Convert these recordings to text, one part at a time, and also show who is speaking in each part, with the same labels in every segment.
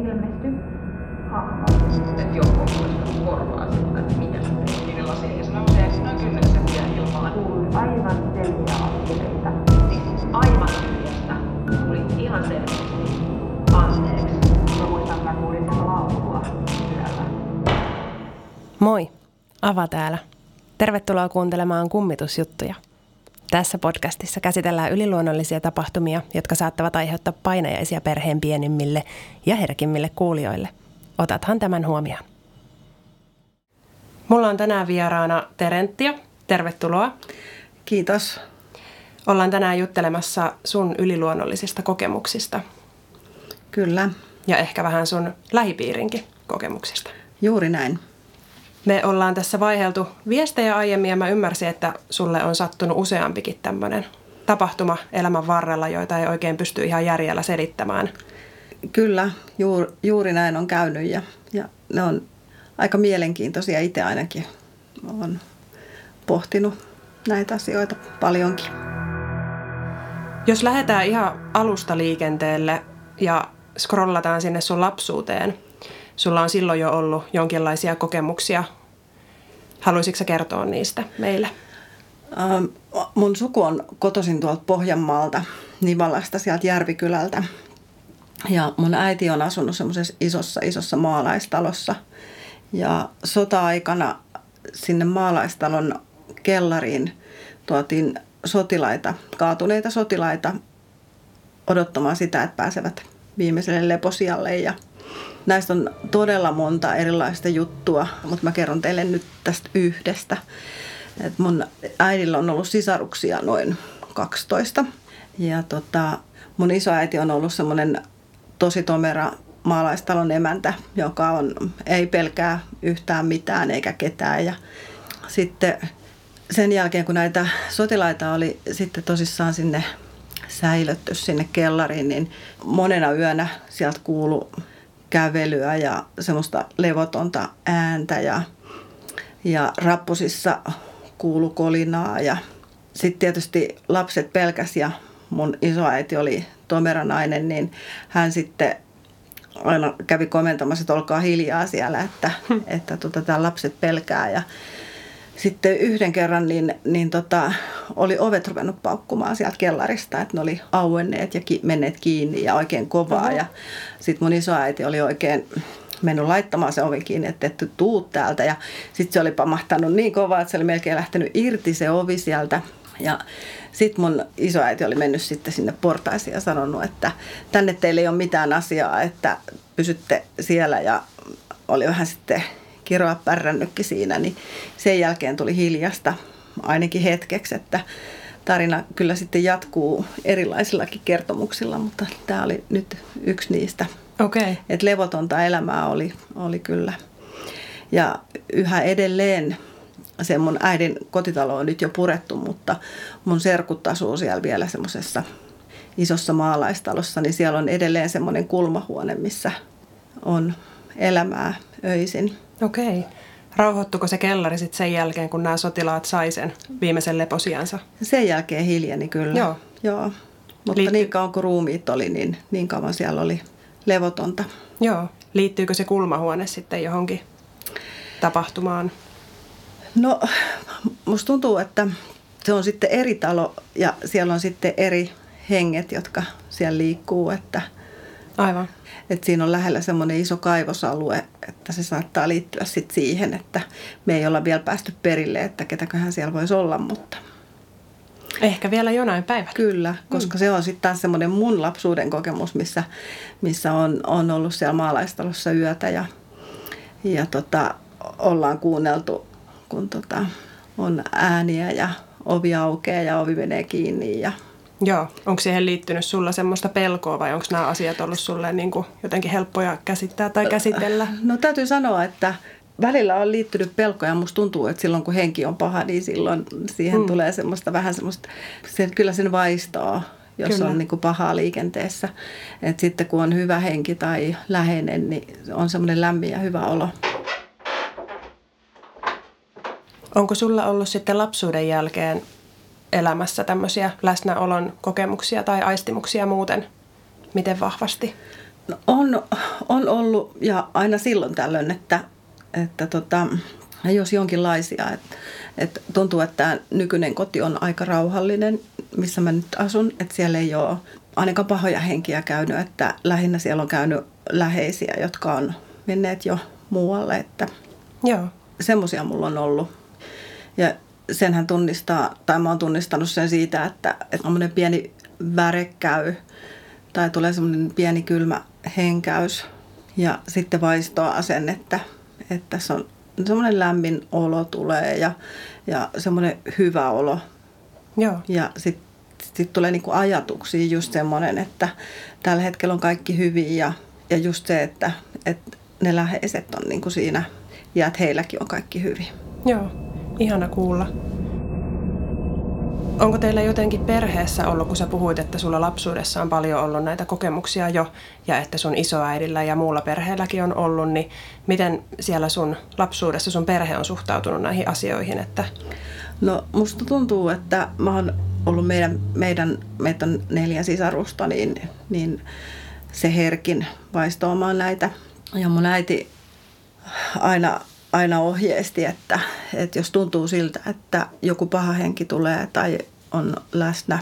Speaker 1: ilmesty hahmo.
Speaker 2: että joku korvaa sitä, että mikä se on erilaisia. Ja se nousee noin kynneksen vielä ilmaan.
Speaker 1: Kuului aivan selviä askeleita.
Speaker 2: Siis aivan tyhjästä tuli ihan selvästi anteeksi.
Speaker 1: Mä muistan, mä kuulin sieltä laulua yöllä.
Speaker 3: Moi, Ava täällä. Tervetuloa kuuntelemaan kummitusjuttuja. Tässä podcastissa käsitellään yliluonnollisia tapahtumia, jotka saattavat aiheuttaa painajaisia perheen pienimmille ja herkimmille kuulijoille. Otathan tämän huomioon. Mulla on tänään vieraana Terenttia. Tervetuloa.
Speaker 4: Kiitos.
Speaker 3: Ollaan tänään juttelemassa sun yliluonnollisista kokemuksista
Speaker 4: Kyllä,
Speaker 3: ja ehkä vähän sun lähipiirinkin kokemuksista.
Speaker 4: juuri näin.
Speaker 3: Me ollaan tässä vaiheltu viestejä aiemmin ja mä ymmärsin, että sulle on sattunut useampikin tämmöinen tapahtuma elämän varrella, joita ei oikein pysty ihan järjellä selittämään.
Speaker 4: Kyllä, juuri, juuri näin on käynyt ja, ja ne on aika mielenkiintoisia itse ainakin. Olen pohtinut näitä asioita paljonkin.
Speaker 3: Jos lähdetään ihan alusta liikenteelle ja scrollataan sinne sun lapsuuteen, sulla on silloin jo ollut jonkinlaisia kokemuksia. Haluaisitko kertoa niistä meille?
Speaker 4: Ähm, mun suku on kotoisin tuolta Pohjanmaalta, Nivalasta, sieltä Järvikylältä. Ja mun äiti on asunut semmoisessa isossa, isossa maalaistalossa. Ja sota-aikana sinne maalaistalon kellariin tuotiin sotilaita, kaatuneita sotilaita odottamaan sitä, että pääsevät viimeiselle leposialle. Ja näistä on todella monta erilaista juttua, mutta mä kerron teille nyt tästä yhdestä. Et mun äidillä on ollut sisaruksia noin 12. Ja tota, mun isoäiti on ollut semmoinen tosi tomera maalaistalon emäntä, joka on, ei pelkää yhtään mitään eikä ketään. Ja sitten sen jälkeen, kun näitä sotilaita oli sitten tosissaan sinne säilötty sinne kellariin, niin monena yönä sieltä kuulu kävelyä ja semmoista levotonta ääntä ja, ja rappusissa kuulu kolinaa ja sitten tietysti lapset pelkäs ja mun isoäiti oli tomera nainen, niin hän sitten aina kävi komentamassa, että olkaa hiljaa siellä, että, että tota, tämä lapset pelkää ja sitten yhden kerran niin, niin tota, oli ovet ruvennut paukkumaan sieltä kellarista, että ne oli auenneet ja ki- menneet kiinni ja oikein kovaa. Ja sitten mun isoäiti oli oikein mennyt laittamaan se ovi kiinni, että et tuu täältä. Ja sitten se oli pamahtanut niin kovaa, että se oli melkein lähtenyt irti se ovi sieltä. Ja sitten mun isoäiti oli mennyt sitten sinne portaisiin ja sanonut, että tänne teille ei ole mitään asiaa, että pysytte siellä. Ja oli vähän sitten kiroa pärrännytkin siinä, niin sen jälkeen tuli hiljasta ainakin hetkeksi, että tarina kyllä sitten jatkuu erilaisillakin kertomuksilla, mutta tämä oli nyt yksi niistä.
Speaker 3: Okay.
Speaker 4: Et levotonta elämää oli, oli kyllä. Ja yhä edelleen se mun äidin kotitalo on nyt jo purettu, mutta mun serkut asuu siellä vielä semmoisessa isossa maalaistalossa, niin siellä on edelleen semmoinen kulmahuone, missä on elämää öisin.
Speaker 3: Okei. Okay. Rauhoittuko se kellari sitten sen jälkeen, kun nämä sotilaat sai sen viimeisen leposiansa?
Speaker 4: Sen jälkeen hiljeni kyllä.
Speaker 3: Joo.
Speaker 4: Joo. Mutta
Speaker 3: Liitty-
Speaker 4: niin kauan kuin ruumiit oli, niin niin kauan siellä oli levotonta.
Speaker 3: Joo. Liittyykö se kulmahuone sitten johonkin tapahtumaan?
Speaker 4: No, musta tuntuu, että se on sitten eri talo ja siellä on sitten eri henget, jotka siellä liikkuu, että,
Speaker 3: Aivan.
Speaker 4: että siinä on lähellä semmoinen iso kaivosalue, että se saattaa liittyä sitten siihen, että me ei olla vielä päästy perille, että ketäköhän siellä voisi olla, mutta
Speaker 3: Ehkä vielä jonain päivänä.
Speaker 4: Kyllä, koska mm. se on sitten taas semmoinen mun lapsuuden kokemus, missä, missä on, on ollut siellä maalaistalossa yötä ja, ja tota, ollaan kuunneltu, kun tota, on ääniä ja ovi aukeaa ja ovi menee kiinni ja
Speaker 3: Joo. Onko siihen liittynyt sulla semmoista pelkoa vai onko nämä asiat ollut sulle niin kuin jotenkin helppoja käsittää tai käsitellä?
Speaker 4: No täytyy sanoa, että välillä on liittynyt pelkoja. Musta tuntuu, että silloin kun henki on paha, niin silloin siihen mm. tulee semmoista vähän semmoista, sen, kyllä sen vaistaa, jos kyllä. on niin kuin pahaa liikenteessä. Et sitten kun on hyvä henki tai läheinen, niin on semmoinen lämmin ja hyvä olo.
Speaker 3: Onko sulla ollut sitten lapsuuden jälkeen elämässä tämmöisiä läsnäolon kokemuksia tai aistimuksia muuten? Miten vahvasti?
Speaker 4: No, on, on ollut ja aina silloin tällöin, että, että tota, jos jonkinlaisia. Että, että tuntuu, että tämä nykyinen koti on aika rauhallinen, missä mä nyt asun. Että siellä ei ole ainakaan pahoja henkiä käynyt, että lähinnä siellä on käynyt läheisiä, jotka on menneet jo muualle. Että
Speaker 3: Joo.
Speaker 4: semmoisia mulla on ollut. Ja senhän tunnistaa, tai mä oon tunnistanut sen siitä, että, että on pieni väre käy tai tulee semmoinen pieni kylmä henkäys ja sitten vaistoa asennetta, että tässä on semmoinen lämmin olo tulee ja, ja semmoinen hyvä olo.
Speaker 3: Joo.
Speaker 4: Ja sitten sit tulee niinku ajatuksia just semmoinen, että tällä hetkellä on kaikki hyvin ja, ja just se, että, että ne läheiset on niinku siinä ja että heilläkin on kaikki hyvin.
Speaker 3: Joo, ihana kuulla. Onko teillä jotenkin perheessä ollut, kun sä puhuit, että sulla lapsuudessa on paljon ollut näitä kokemuksia jo, ja että sun isoäidillä ja muulla perheelläkin on ollut, niin miten siellä sun lapsuudessa sun perhe on suhtautunut näihin asioihin? Että...
Speaker 4: No musta tuntuu, että mä oon ollut meidän, meidän meitä on neljä sisarusta, niin, niin se herkin vaistoamaan näitä. Ja mun äiti aina, aina ohjeisti, että, että jos tuntuu siltä, että joku paha henki tulee tai on läsnä,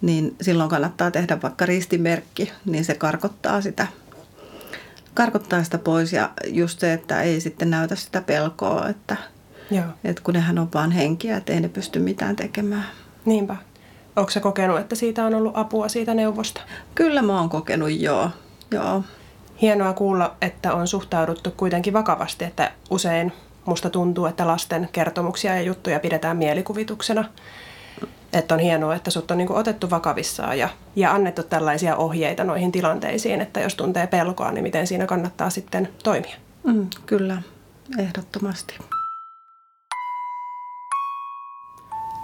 Speaker 4: niin silloin kannattaa tehdä vaikka ristimerkki, niin se karkottaa sitä, karkottaa sitä pois. Ja just se, että ei sitten näytä sitä pelkoa, että,
Speaker 3: Joo.
Speaker 4: että kun nehän on vaan henkiä, että ei ne pysty mitään tekemään.
Speaker 3: Niinpä. Onko se kokenut, että siitä on ollut apua siitä neuvosta?
Speaker 4: Kyllä mä oon kokenut, joo. joo.
Speaker 3: Hienoa kuulla, että on suhtauduttu kuitenkin vakavasti, että usein musta tuntuu, että lasten kertomuksia ja juttuja pidetään mielikuvituksena. Että on hienoa, että sut on niin otettu vakavissaan ja, ja annettu tällaisia ohjeita noihin tilanteisiin, että jos tuntee pelkoa, niin miten siinä kannattaa sitten toimia.
Speaker 4: Mm, kyllä, ehdottomasti.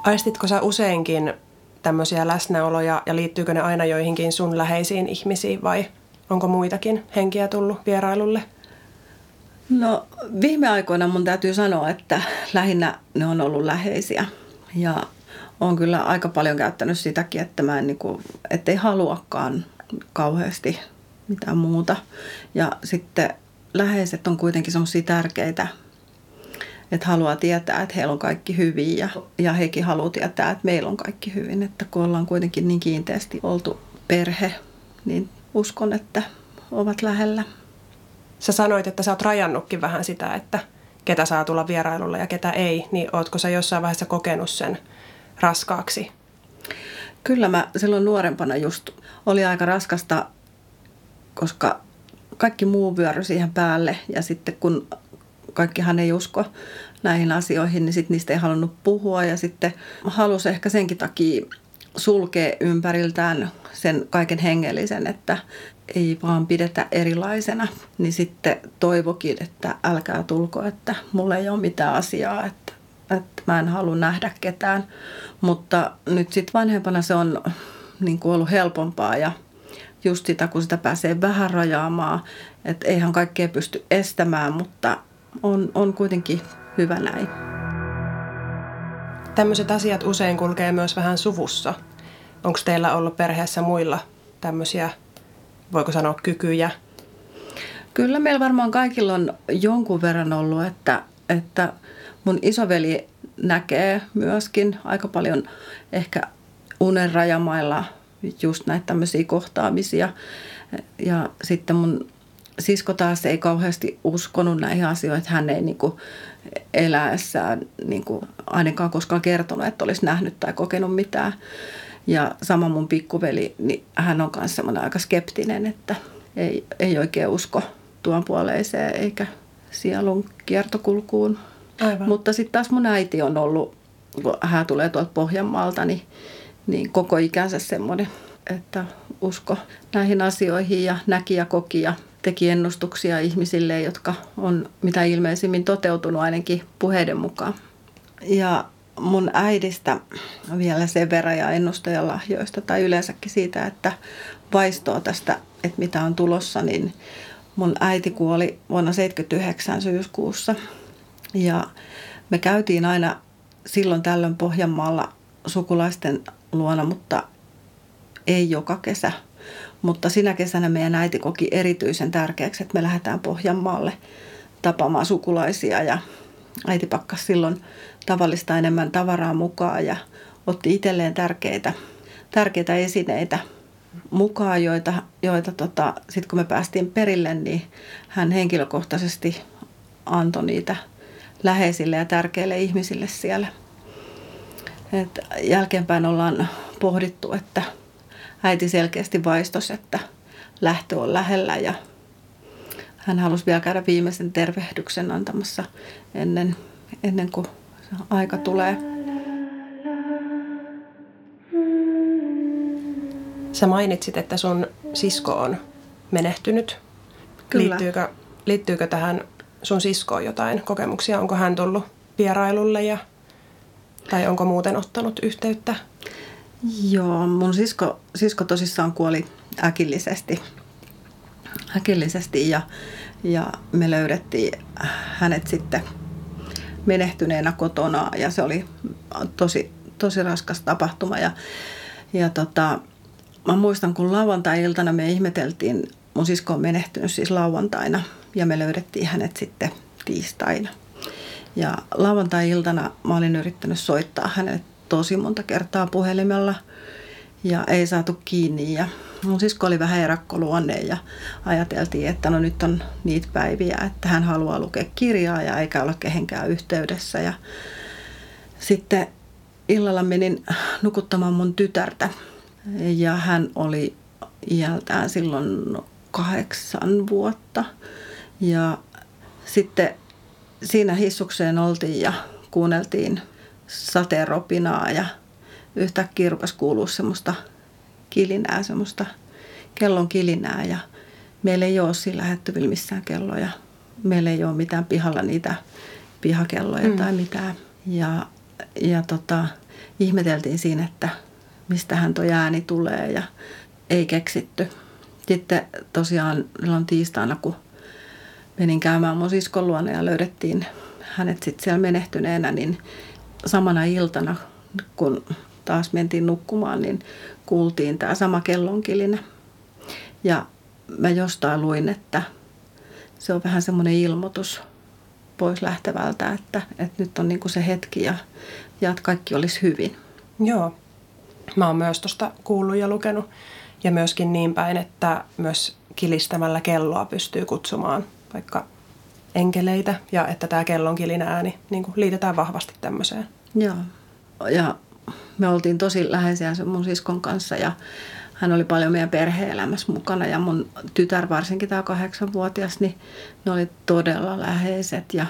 Speaker 3: Aistitko sä useinkin tämmöisiä läsnäoloja ja liittyykö ne aina joihinkin sun läheisiin ihmisiin vai onko muitakin henkiä tullut vierailulle?
Speaker 4: No viime aikoina mun täytyy sanoa, että lähinnä ne on ollut läheisiä ja on kyllä aika paljon käyttänyt sitäkin, että mä en niin kuin, ettei haluakaan kauheasti mitään muuta. Ja sitten läheiset on kuitenkin semmoisia tärkeitä, että haluaa tietää, että heillä on kaikki hyvin ja, ja hekin haluaa tietää, että meillä on kaikki hyvin. Että kun ollaan kuitenkin niin kiinteästi oltu perhe, niin uskon, että ovat lähellä.
Speaker 3: Sä sanoit, että sä oot rajannutkin vähän sitä, että ketä saa tulla vierailulle ja ketä ei, niin ootko sä jossain vaiheessa kokenut sen raskaaksi?
Speaker 4: Kyllä mä silloin nuorempana just oli aika raskasta, koska kaikki muu vyöry siihen päälle ja sitten kun kaikkihan ei usko näihin asioihin, niin sitten niistä ei halunnut puhua ja sitten halusi ehkä senkin takia sulkea ympäriltään sen kaiken hengellisen, että ei vaan pidetä erilaisena. Niin sitten toivokin, että älkää tulko, että mulla ei ole mitään asiaa, että, että mä en halua nähdä ketään. Mutta nyt sitten vanhempana se on niin kuin ollut helpompaa ja just sitä, kun sitä pääsee vähän rajaamaan, että eihän kaikkea pysty estämään, mutta on, on kuitenkin hyvä näin.
Speaker 3: Tämmöiset asiat usein kulkee myös vähän suvussa. Onko teillä ollut perheessä muilla tämmöisiä, voiko sanoa, kykyjä?
Speaker 4: Kyllä meillä varmaan kaikilla on jonkun verran ollut, että, että mun isoveli näkee myöskin aika paljon ehkä unen rajamailla just näitä tämmöisiä kohtaamisia. Ja sitten mun sisko taas ei kauheasti uskonut näihin asioihin, että hän ei niin eläessään niin ainakaan koskaan kertonut, että olisi nähnyt tai kokenut mitään. Ja sama mun pikkuveli, niin hän on myös semmoinen aika skeptinen, että ei, ei oikein usko tuon puoleiseen eikä sielun kiertokulkuun.
Speaker 3: Aivan.
Speaker 4: Mutta sitten taas mun äiti on ollut, kun hän tulee tuolta Pohjanmaalta, niin, niin koko ikänsä semmoinen, että usko näihin asioihin ja näki ja koki ja teki ennustuksia ihmisille, jotka on mitä ilmeisimmin toteutunut ainakin puheiden mukaan. Ja mun äidistä vielä sen verran ja ennustajalahjoista tai yleensäkin siitä, että vaistoa tästä, että mitä on tulossa, niin mun äiti kuoli vuonna 1979 syyskuussa. Ja me käytiin aina silloin tällöin Pohjanmaalla sukulaisten luona, mutta ei joka kesä. Mutta sinä kesänä meidän äiti koki erityisen tärkeäksi, että me lähdetään Pohjanmaalle tapaamaan sukulaisia ja äiti pakkasi silloin tavallista enemmän tavaraa mukaan ja otti itselleen tärkeitä, tärkeitä esineitä mukaan, joita, joita tota, sitten kun me päästiin perille, niin hän henkilökohtaisesti antoi niitä läheisille ja tärkeille ihmisille siellä. Et jälkeenpäin ollaan pohdittu, että äiti selkeästi vaistos, että lähtö on lähellä ja hän halusi vielä käydä viimeisen tervehdyksen antamassa ennen, ennen kuin aika tulee.
Speaker 3: Sä mainitsit, että sun sisko on menehtynyt.
Speaker 4: Kyllä.
Speaker 3: Liittyykö, liittyykö tähän sun siskoon jotain kokemuksia? Onko hän tullut vierailulle ja, tai onko muuten ottanut yhteyttä?
Speaker 4: Joo, mun sisko, sisko tosissaan kuoli äkillisesti, äkillisesti ja, ja me löydettiin hänet sitten menehtyneenä kotona ja se oli tosi, tosi raskas tapahtuma ja, ja tota, mä muistan kun lauantai-iltana me ihmeteltiin, mun sisko on menehtynyt siis lauantaina ja me löydettiin hänet sitten tiistaina. Ja lauantai-iltana mä olin yrittänyt soittaa hänelle tosi monta kertaa puhelimella ja ei saatu kiinni. Ja mun sisko oli vähän erakkoluonne ja ajateltiin, että no nyt on niitä päiviä, että hän haluaa lukea kirjaa ja eikä olla kehenkään yhteydessä. Ja sitten illalla menin nukuttamaan mun tytärtä ja hän oli iältään silloin kahdeksan vuotta. Ja sitten siinä hissukseen oltiin ja kuunneltiin sateenropinaa ja yhtäkkiä rupesi kuulua semmoista kilinää, semmoista kellon kilinää ja meillä ei ole sillä lähettyvillä missään kelloja. Meillä ei ole mitään pihalla niitä pihakelloja mm. tai mitään. Ja, ja tota, ihmeteltiin siinä, että mistähän tuo ääni tulee ja ei keksitty. Sitten tosiaan silloin tiistaina, kun menin käymään mun siskon luona ja löydettiin hänet sitten siellä menehtyneenä, niin samana iltana, kun taas mentiin nukkumaan, niin kuultiin tämä sama kellonkilinä. Ja mä jostain luin, että se on vähän semmoinen ilmoitus pois lähtevältä, että, että nyt on niinku se hetki ja, ja että kaikki olisi hyvin.
Speaker 3: Joo. Mä oon myös tuosta kuullut ja lukenut. Ja myöskin niin päin, että myös kilistämällä kelloa pystyy kutsumaan vaikka enkeleitä ja että tämä kellon ääni niin kuin liitetään vahvasti tämmöiseen.
Speaker 4: Joo. Ja me oltiin tosi läheisiä mun siskon kanssa ja hän oli paljon meidän perhe-elämässä mukana ja mun tytär, varsinkin tämä kahdeksanvuotias, niin ne oli todella läheiset ja,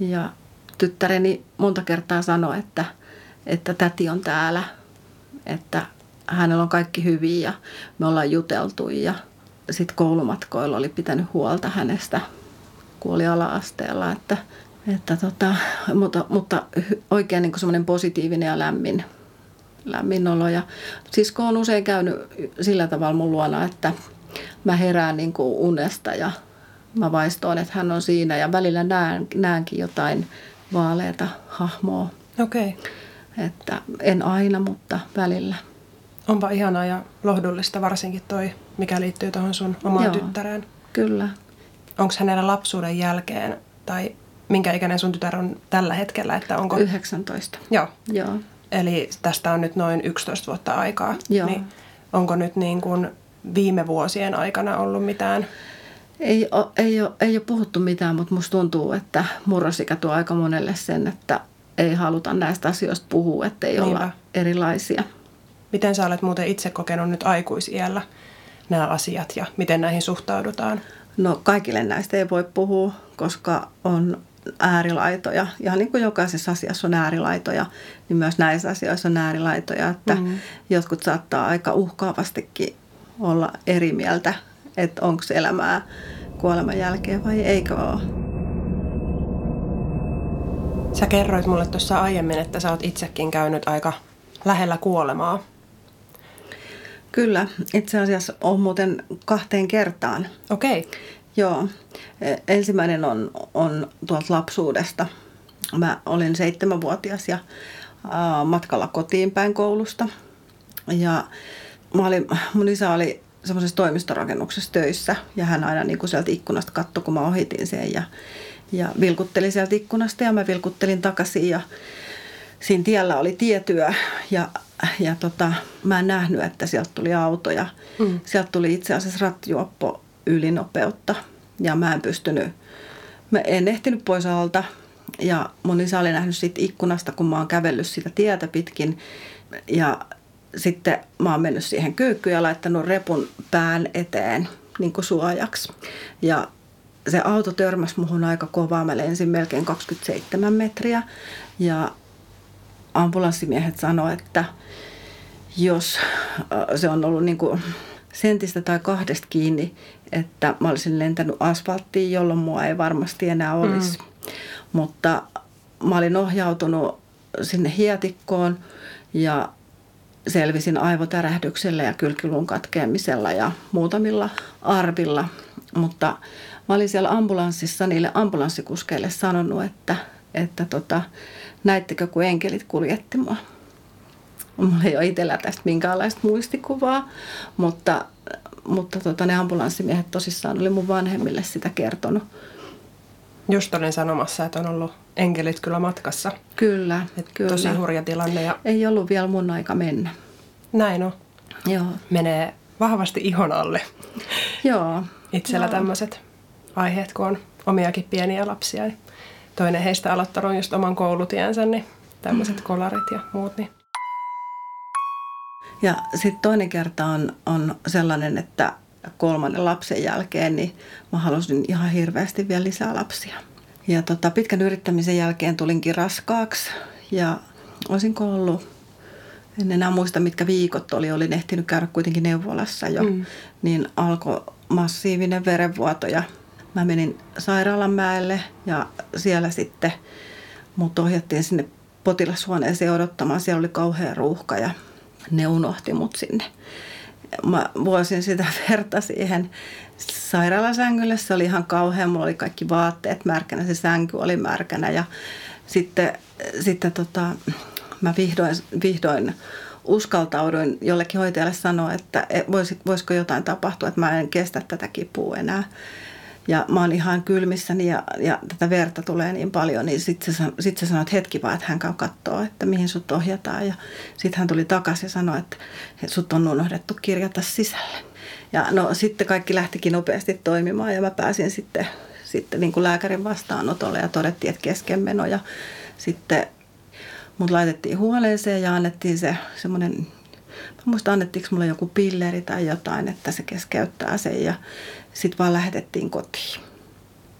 Speaker 4: ja tyttäreni monta kertaa sanoi, että, että täti on täällä, että hänellä on kaikki hyvin ja me ollaan juteltu ja sitten koulumatkoilla oli pitänyt huolta hänestä, kuoli ala-asteella, että, että tota, mutta, mutta oikein niin semmoinen positiivinen ja lämmin, lämmin olo. Ja sisko on usein käynyt sillä tavalla mun luona, että mä herään niin kuin unesta ja mä vaistoon, että hän on siinä ja välillä näen, näenkin jotain vaaleita hahmoa.
Speaker 3: Okei. Okay.
Speaker 4: Että en aina, mutta välillä.
Speaker 3: Onpa ihanaa ja lohdullista varsinkin toi, mikä liittyy tuohon sun omaan Joo, tyttäreen.
Speaker 4: Kyllä.
Speaker 3: Onko hänellä lapsuuden jälkeen tai minkä ikäinen sun tytär on tällä hetkellä? Että onko...
Speaker 4: 19.
Speaker 3: Joo.
Speaker 4: Joo.
Speaker 3: Eli tästä on nyt noin 11 vuotta aikaa.
Speaker 4: Joo.
Speaker 3: Niin onko nyt niin kuin viime vuosien aikana ollut mitään?
Speaker 4: Ei ole, ei, ole, ei ole puhuttu mitään, mutta musta tuntuu, että murrosikä tuo aika monelle sen, että ei haluta näistä asioista puhua, että ei olla erilaisia.
Speaker 3: Miten sä olet muuten itse kokenut nyt aikuisiellä nämä asiat ja miten näihin suhtaudutaan?
Speaker 4: No kaikille näistä ei voi puhua, koska on äärilaitoja. Ihan niin kuin jokaisessa asiassa on äärilaitoja, niin myös näissä asioissa on äärilaitoja. Että mm. jotkut saattaa aika uhkaavastikin olla eri mieltä, että onko elämää kuoleman jälkeen vai eikö ole.
Speaker 3: Sä kerroit mulle tuossa aiemmin, että sä oot itsekin käynyt aika lähellä kuolemaa.
Speaker 4: Kyllä, itse asiassa on muuten kahteen kertaan.
Speaker 3: Okei. Okay.
Speaker 4: Joo. E, ensimmäinen on, on tuolta lapsuudesta. Mä olin seitsemänvuotias ja matkalla kotiin päin koulusta. Ja mä olin, mun isä oli semmoisessa toimistorakennuksessa töissä ja hän aina niin kuin sieltä ikkunasta katsoi, kun mä ohitin sen ja, ja vilkutteli sieltä ikkunasta ja mä vilkuttelin takaisin ja siinä tiellä oli tietyö ja, ja tota, mä en nähnyt, että sieltä tuli auto ja mm. sieltä tuli itse asiassa rattijuoppo ylinopeutta ja mä en pystynyt, mä en ehtinyt pois alta ja mun isä oli nähnyt siitä ikkunasta, kun mä oon kävellyt sitä tietä pitkin ja sitten mä oon mennyt siihen kyykkyyn ja laittanut repun pään eteen niin kuin suojaksi. Ja se auto törmäsi muhun aika kovaa. Mä lensin melkein 27 metriä ja ambulanssimiehet sanoivat, että jos se on ollut niin kuin sentistä tai kahdesta kiinni, että mä olisin lentänyt asfalttiin, jolloin mua ei varmasti enää olisi. Mm. Mutta mä olin ohjautunut sinne hietikkoon ja selvisin aivotärähdyksellä ja kylkilun katkeamisella ja muutamilla arvilla. Mutta mä olin siellä ambulanssissa niille ambulanssikuskeille sanonut, että, että tota, näittekö kun enkelit kuljetti mua. Mulla ei ole itsellä tästä minkäänlaista muistikuvaa, mutta, mutta tota, ne ambulanssimiehet tosissaan oli mun vanhemmille sitä kertonut.
Speaker 3: Just olin sanomassa, että on ollut enkelit kyllä matkassa.
Speaker 4: Kyllä, Et kyllä.
Speaker 3: Tosi hurja tilanne. Ja...
Speaker 4: Ei ollut vielä mun aika mennä.
Speaker 3: Näin on.
Speaker 4: Joo.
Speaker 3: Menee vahvasti ihon alle.
Speaker 4: Joo.
Speaker 3: Itsellä tämmöiset aiheet, kun on omiakin pieniä lapsia. Toinen heistä aloittanut just oman koulutiensä, niin tämmöiset mm. kolarit ja muut. Niin.
Speaker 4: Ja sitten toinen kerta on, on sellainen, että kolmannen lapsen jälkeen, niin mä halusin ihan hirveästi vielä lisää lapsia. Ja tota, pitkän yrittämisen jälkeen tulinkin raskaaksi ja olisinko ollut, en enää muista mitkä viikot oli, olin ehtinyt käydä kuitenkin neuvolassa jo, mm. niin alkoi massiivinen verenvuoto ja mä menin sairaalanmäelle ja siellä sitten mut ohjattiin sinne potilashuoneeseen odottamaan. Siellä oli kauhea ruuhka ja ne unohti mut sinne mä vuosin sitä verta siihen sairaalasängylle. Se oli ihan kauhean. Mulla oli kaikki vaatteet märkänä, se sänky oli märkänä ja sitten, sitten tota, mä vihdoin, vihdoin uskaltauduin jollekin hoitajalle sanoa, että e, voisiko jotain tapahtua, että mä en kestä tätä kipua enää. Ja mä oon ihan kylmissäni ja, ja tätä verta tulee niin paljon, niin sitten se, sit se sanoi, hetki vaan, että hän käy katsoa, että mihin sut ohjataan. Ja sitten hän tuli takaisin ja sanoi, että sut on unohdettu kirjata sisälle. Ja no sitten kaikki lähtikin nopeasti toimimaan ja mä pääsin sitten, sitten niin kuin lääkärin vastaanotolle ja todettiin, että keskenmeno. Ja sitten mut laitettiin huoneeseen ja annettiin se semmoinen Mä muistan, annettiinko mulle joku pilleri tai jotain, että se keskeyttää sen ja sitten vaan lähetettiin kotiin.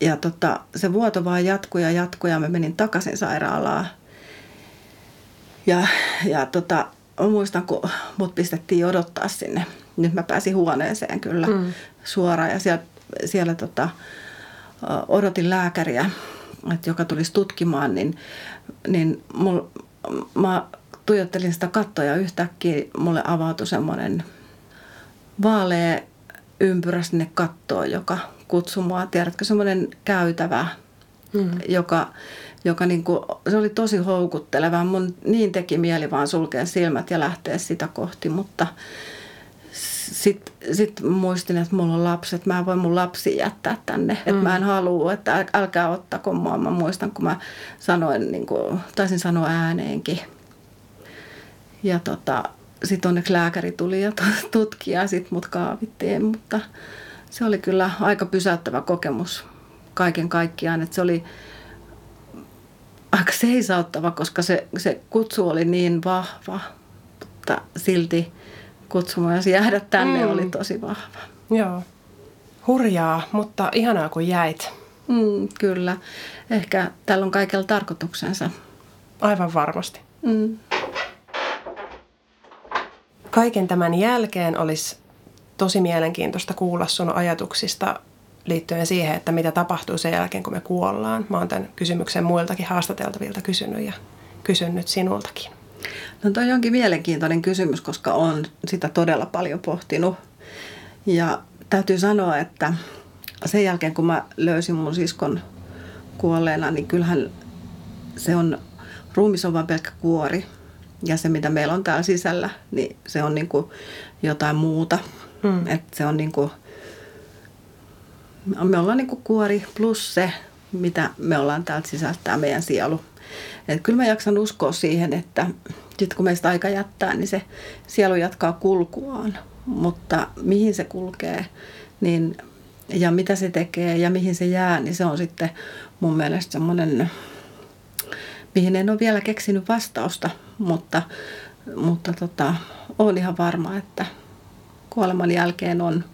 Speaker 4: Ja tota, se vuoto vaan jatkui ja jatkui ja mä menin takaisin sairaalaan. Ja, ja tota, mä muistan, kun mut pistettiin odottaa sinne. Nyt mä pääsin huoneeseen kyllä mm. suoraan ja siellä, siellä tota, odotin lääkäriä, että joka tulisi tutkimaan, niin, niin mul, mä tuijottelin sitä kattoa ja yhtäkkiä mulle avautui semmoinen vaalea ympyrä sinne kattoon, joka kutsui mua, tiedätkö, semmoinen käytävä, mm. joka, joka niin kuin, se oli tosi houkutteleva. Mun niin teki mieli vaan sulkea silmät ja lähteä sitä kohti, mutta sitten sit muistin, että mulla on lapset, mä en voi mun lapsi jättää tänne, mm. että mä en halua, että älkää ottako mua. Mä muistan, kun mä sanoin, niin kuin, taisin sanoa ääneenkin. Ja tota, sitten onneksi lääkäri tuli ja tutki ja sitten mut kaavittiin, mutta se oli kyllä aika pysäyttävä kokemus kaiken kaikkiaan, että se oli aika seisauttava, koska se, se kutsu oli niin vahva, mutta silti kutsu myös jäädä tänne mm. oli tosi vahva.
Speaker 3: Joo. Hurjaa, mutta ihanaa kun jäit.
Speaker 4: Mm, kyllä. Ehkä tällä on kaikella tarkoituksensa.
Speaker 3: Aivan varmasti. Mm kaiken tämän jälkeen olisi tosi mielenkiintoista kuulla sun ajatuksista liittyen siihen, että mitä tapahtuu sen jälkeen, kun me kuollaan. Mä oon tämän kysymyksen muiltakin haastateltavilta kysynyt ja kysynyt sinultakin.
Speaker 4: No toi onkin mielenkiintoinen kysymys, koska on sitä todella paljon pohtinut. Ja täytyy sanoa, että sen jälkeen kun mä löysin mun siskon kuolleena, niin kyllähän se on, ruumis on vain pelkkä kuori ja se, mitä meillä on täällä sisällä, niin se on niin kuin jotain muuta. Hmm. Että se on niin kuin, me ollaan niin kuin kuori plus se, mitä me ollaan täältä sisältää meidän sielu. Et kyllä mä jaksan uskoa siihen, että sitten kun meistä aika jättää, niin se sielu jatkaa kulkuaan. Mutta mihin se kulkee niin, ja mitä se tekee ja mihin se jää, niin se on sitten mun mielestä semmoinen, mihin en ole vielä keksinyt vastausta, mutta, mutta tota, olen ihan varma, että kuoleman jälkeen on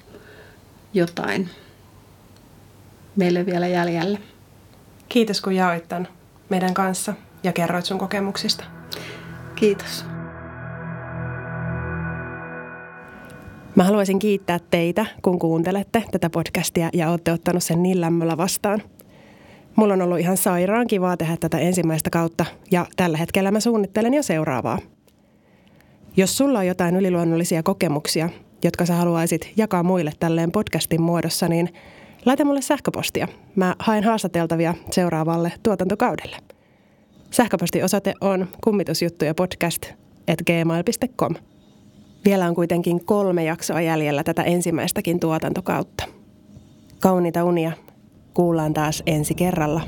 Speaker 4: jotain meille vielä jäljellä.
Speaker 3: Kiitos kun jaoit tämän meidän kanssa ja kerroit sun kokemuksista.
Speaker 4: Kiitos.
Speaker 3: Mä haluaisin kiittää teitä, kun kuuntelette tätä podcastia ja olette ottanut sen niin lämmöllä vastaan. Mulla on ollut ihan sairaan kivaa tehdä tätä ensimmäistä kautta ja tällä hetkellä mä suunnittelen jo seuraavaa. Jos sulla on jotain yliluonnollisia kokemuksia, jotka sä haluaisit jakaa muille tälleen podcastin muodossa, niin laita mulle sähköpostia. Mä haen haastateltavia seuraavalle tuotantokaudelle. Sähköpostiosoite on kummitusjuttuja podcast at gmail.com. Vielä on kuitenkin kolme jaksoa jäljellä tätä ensimmäistäkin tuotantokautta. Kauniita unia. Kuullaan taas ensi kerralla.